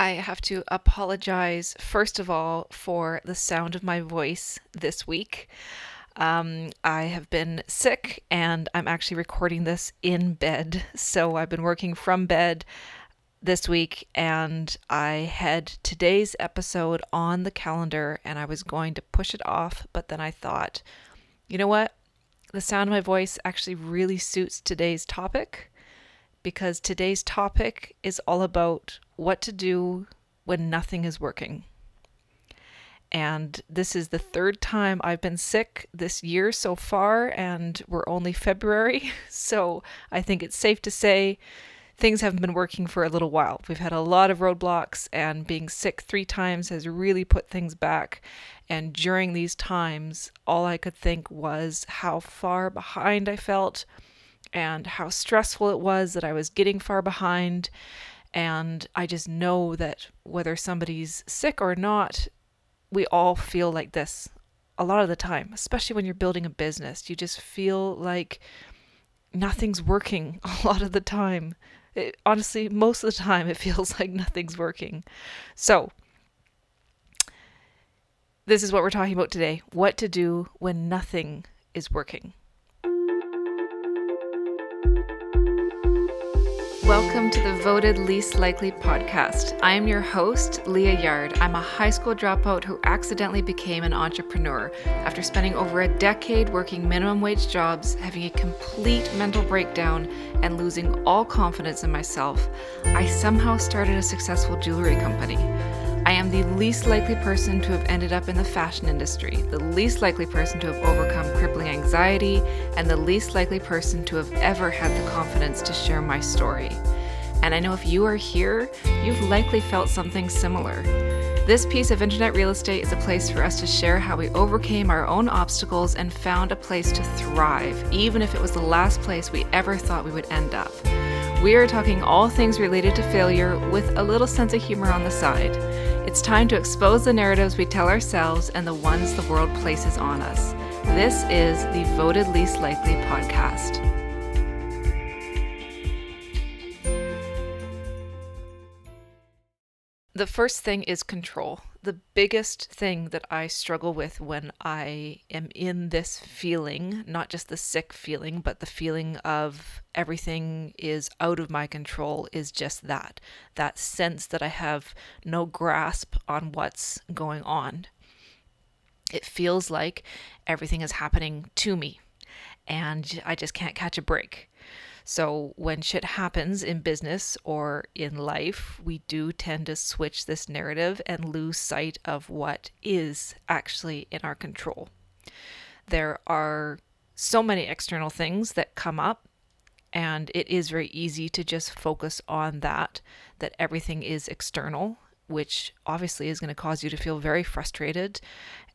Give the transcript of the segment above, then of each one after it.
I have to apologize, first of all, for the sound of my voice this week. Um, I have been sick and I'm actually recording this in bed. So I've been working from bed this week and I had today's episode on the calendar and I was going to push it off, but then I thought, you know what? The sound of my voice actually really suits today's topic because today's topic is all about what to do when nothing is working. And this is the third time I've been sick this year so far, and we're only February. So I think it's safe to say things haven't been working for a little while. We've had a lot of roadblocks, and being sick three times has really put things back. And during these times, all I could think was how far behind I felt and how stressful it was that I was getting far behind. And I just know that whether somebody's sick or not, we all feel like this a lot of the time, especially when you're building a business. You just feel like nothing's working a lot of the time. It, honestly, most of the time, it feels like nothing's working. So, this is what we're talking about today what to do when nothing is working. Welcome to the Voted Least Likely podcast. I am your host, Leah Yard. I'm a high school dropout who accidentally became an entrepreneur. After spending over a decade working minimum wage jobs, having a complete mental breakdown, and losing all confidence in myself, I somehow started a successful jewelry company. I am the least likely person to have ended up in the fashion industry, the least likely person to have overcome crippling anxiety, and the least likely person to have ever had the confidence to share my story. And I know if you are here, you've likely felt something similar. This piece of internet real estate is a place for us to share how we overcame our own obstacles and found a place to thrive, even if it was the last place we ever thought we would end up. We are talking all things related to failure with a little sense of humor on the side. It's time to expose the narratives we tell ourselves and the ones the world places on us. This is the Voted Least Likely podcast. The first thing is control. The biggest thing that I struggle with when I am in this feeling, not just the sick feeling, but the feeling of everything is out of my control, is just that. That sense that I have no grasp on what's going on. It feels like everything is happening to me and I just can't catch a break. So, when shit happens in business or in life, we do tend to switch this narrative and lose sight of what is actually in our control. There are so many external things that come up, and it is very easy to just focus on that, that everything is external which obviously is going to cause you to feel very frustrated.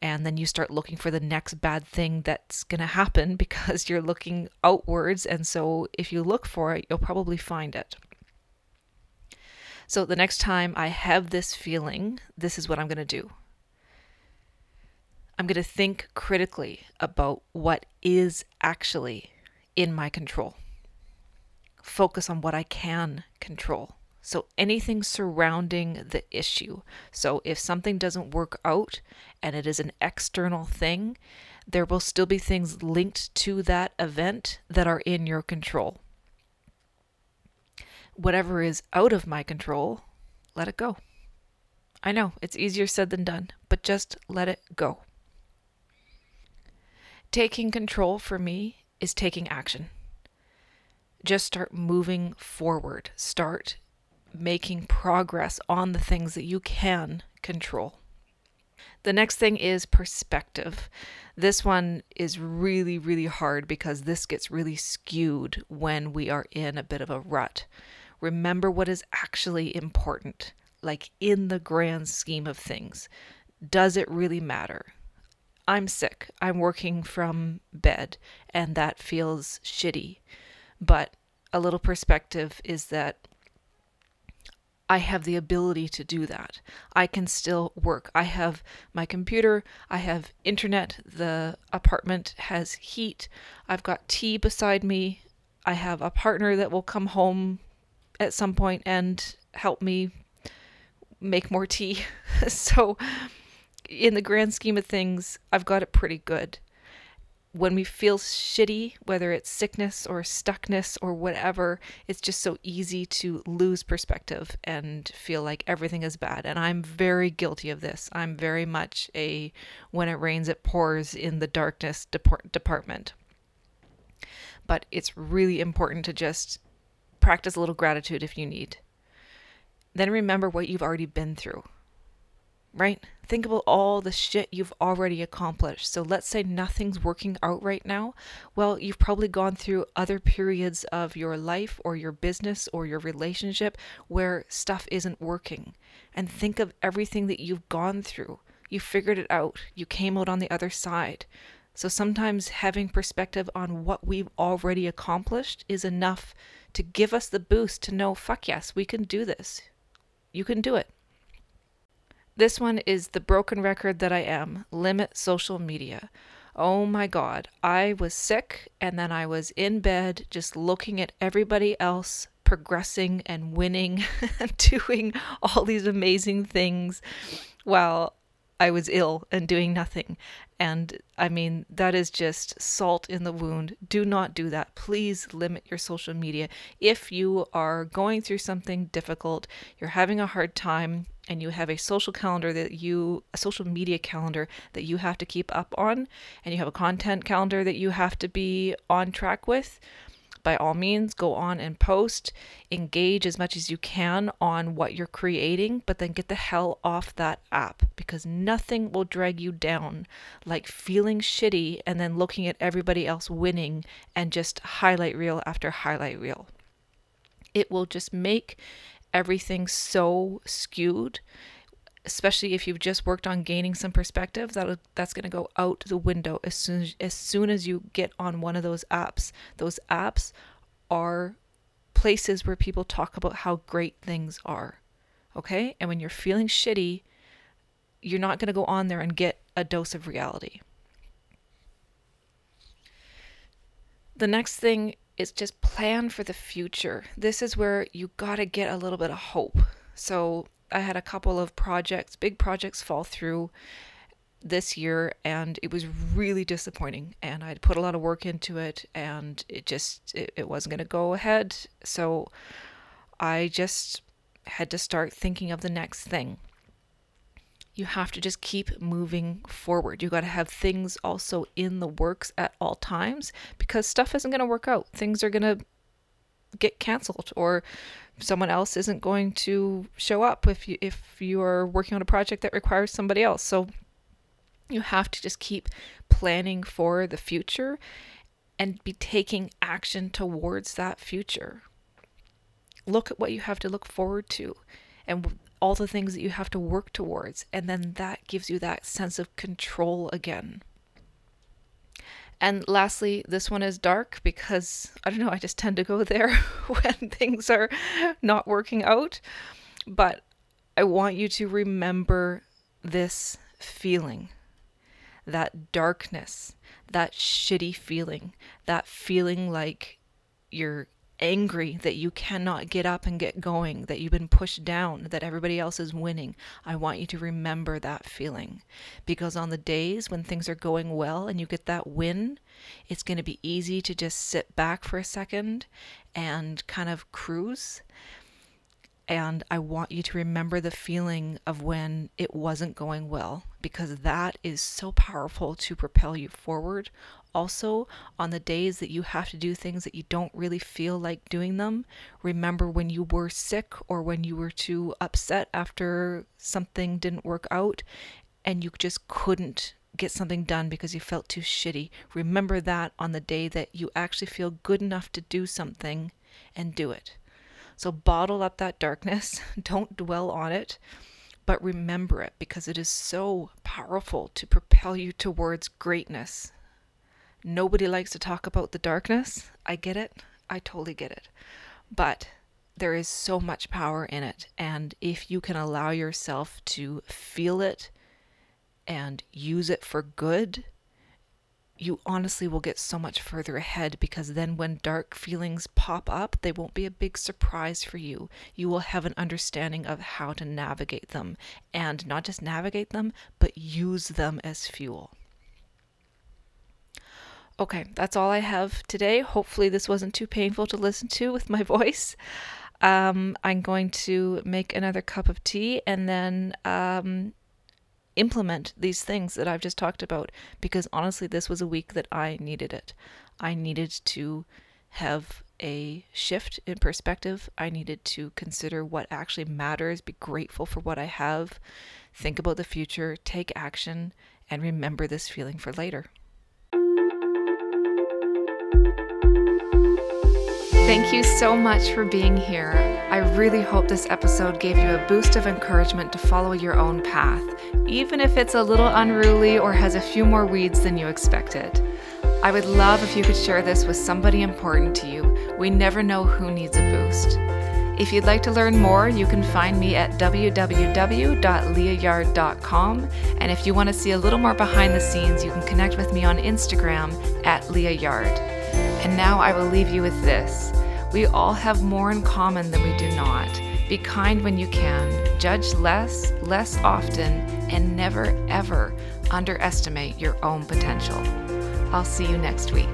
And then you start looking for the next bad thing that's going to happen because you're looking outwards. And so if you look for it, you'll probably find it. So the next time I have this feeling, this is what I'm going to do. I'm going to think critically about what is actually in my control. Focus on what I can control. So anything surrounding the issue. So if something doesn't work out and it is an external thing, there will still be things linked to that event that are in your control. Whatever is out of my control, let it go. I know it's easier said than done, but just let it go. Taking control for me is taking action. Just start moving forward. Start making progress on the things that you can control. The next thing is perspective. This one is really, really hard because this gets really skewed when we are in a bit of a rut. Remember what is actually important, like in the grand scheme of things. Does it really matter? I'm sick. I'm working from bed, and that feels shitty. But a little perspective is that I have the ability to do that. I can still work. I have my computer, I have internet, the apartment has heat, I've got tea beside me, I have a partner that will come home at some point and help me make more tea. so, in the grand scheme of things, I've got it pretty good. When we feel shitty, whether it's sickness or stuckness or whatever, it's just so easy to lose perspective and feel like everything is bad. And I'm very guilty of this. I'm very much a when it rains, it pours in the darkness depart- department. But it's really important to just practice a little gratitude if you need. Then remember what you've already been through right? Think about all the shit you've already accomplished. So let's say nothing's working out right now. Well, you've probably gone through other periods of your life or your business or your relationship where stuff isn't working. And think of everything that you've gone through. You figured it out. You came out on the other side. So sometimes having perspective on what we've already accomplished is enough to give us the boost to know, fuck yes, we can do this. You can do it. This one is the broken record that I am limit social media. Oh my God. I was sick and then I was in bed just looking at everybody else progressing and winning and doing all these amazing things while I was ill and doing nothing. And I mean, that is just salt in the wound. Do not do that. Please limit your social media. If you are going through something difficult, you're having a hard time, and you have a social calendar that you, a social media calendar that you have to keep up on, and you have a content calendar that you have to be on track with, by all means, go on and post, engage as much as you can on what you're creating, but then get the hell off that app because nothing will drag you down like feeling shitty and then looking at everybody else winning and just highlight reel after highlight reel. It will just make everything so skewed especially if you've just worked on gaining some perspective that that's going to go out the window as soon as, as soon as you get on one of those apps. Those apps are places where people talk about how great things are okay? And when you're feeling shitty you're not going to go on there and get a dose of reality. The next thing is just plan for the future. This is where you got to get a little bit of hope. So I had a couple of projects, big projects fall through this year and it was really disappointing and I'd put a lot of work into it and it just it, it wasn't going to go ahead. So I just had to start thinking of the next thing you have to just keep moving forward you got to have things also in the works at all times because stuff isn't going to work out things are going to get canceled or someone else isn't going to show up if you if you are working on a project that requires somebody else. So you have to just keep planning for the future and be taking action towards that future. Look at what you have to look forward to and all the things that you have to work towards and then that gives you that sense of control again. And lastly, this one is dark because I don't know, I just tend to go there when things are not working out. But I want you to remember this feeling that darkness, that shitty feeling, that feeling like you're angry that you cannot get up and get going, that you've been pushed down, that everybody else is winning. I want you to remember that feeling because on the days when things are going well and you get that win, it's going to be easy to just sit back for a second and kind of cruise. And I want you to remember the feeling of when it wasn't going well because that is so powerful to propel you forward also, on the days that you have to do things that you don't really feel like doing them, remember when you were sick or when you were too upset after something didn't work out and you just couldn't get something done because you felt too shitty. Remember that on the day that you actually feel good enough to do something and do it. So bottle up that darkness, don't dwell on it, but remember it because it is so powerful to propel you towards greatness Nobody likes to talk about the darkness. I get it. I totally get it. But there is so much power in it. And if you can allow yourself to feel it and use it for good, you honestly will get so much further ahead because then when dark feelings pop up, they won't be a big surprise for you. You will have an understanding of how to navigate them and not just navigate them, but use them as fuel. Okay, that's all I have today. Hopefully, this wasn't too painful to listen to with my voice. Um, I'm going to make another cup of tea and then um, implement these things that I've just talked about because honestly, this was a week that I needed it. I needed to have a shift in perspective. I needed to consider what actually matters, be grateful for what I have, think about the future, take action, and remember this feeling for later. Thank you so much for being here. I really hope this episode gave you a boost of encouragement to follow your own path, even if it's a little unruly or has a few more weeds than you expected. I would love if you could share this with somebody important to you. We never know who needs a boost. If you'd like to learn more, you can find me at www.leahyard.com. And if you want to see a little more behind the scenes, you can connect with me on Instagram at Leah Yard. And now I will leave you with this. We all have more in common than we do not. Be kind when you can, judge less, less often, and never, ever underestimate your own potential. I'll see you next week.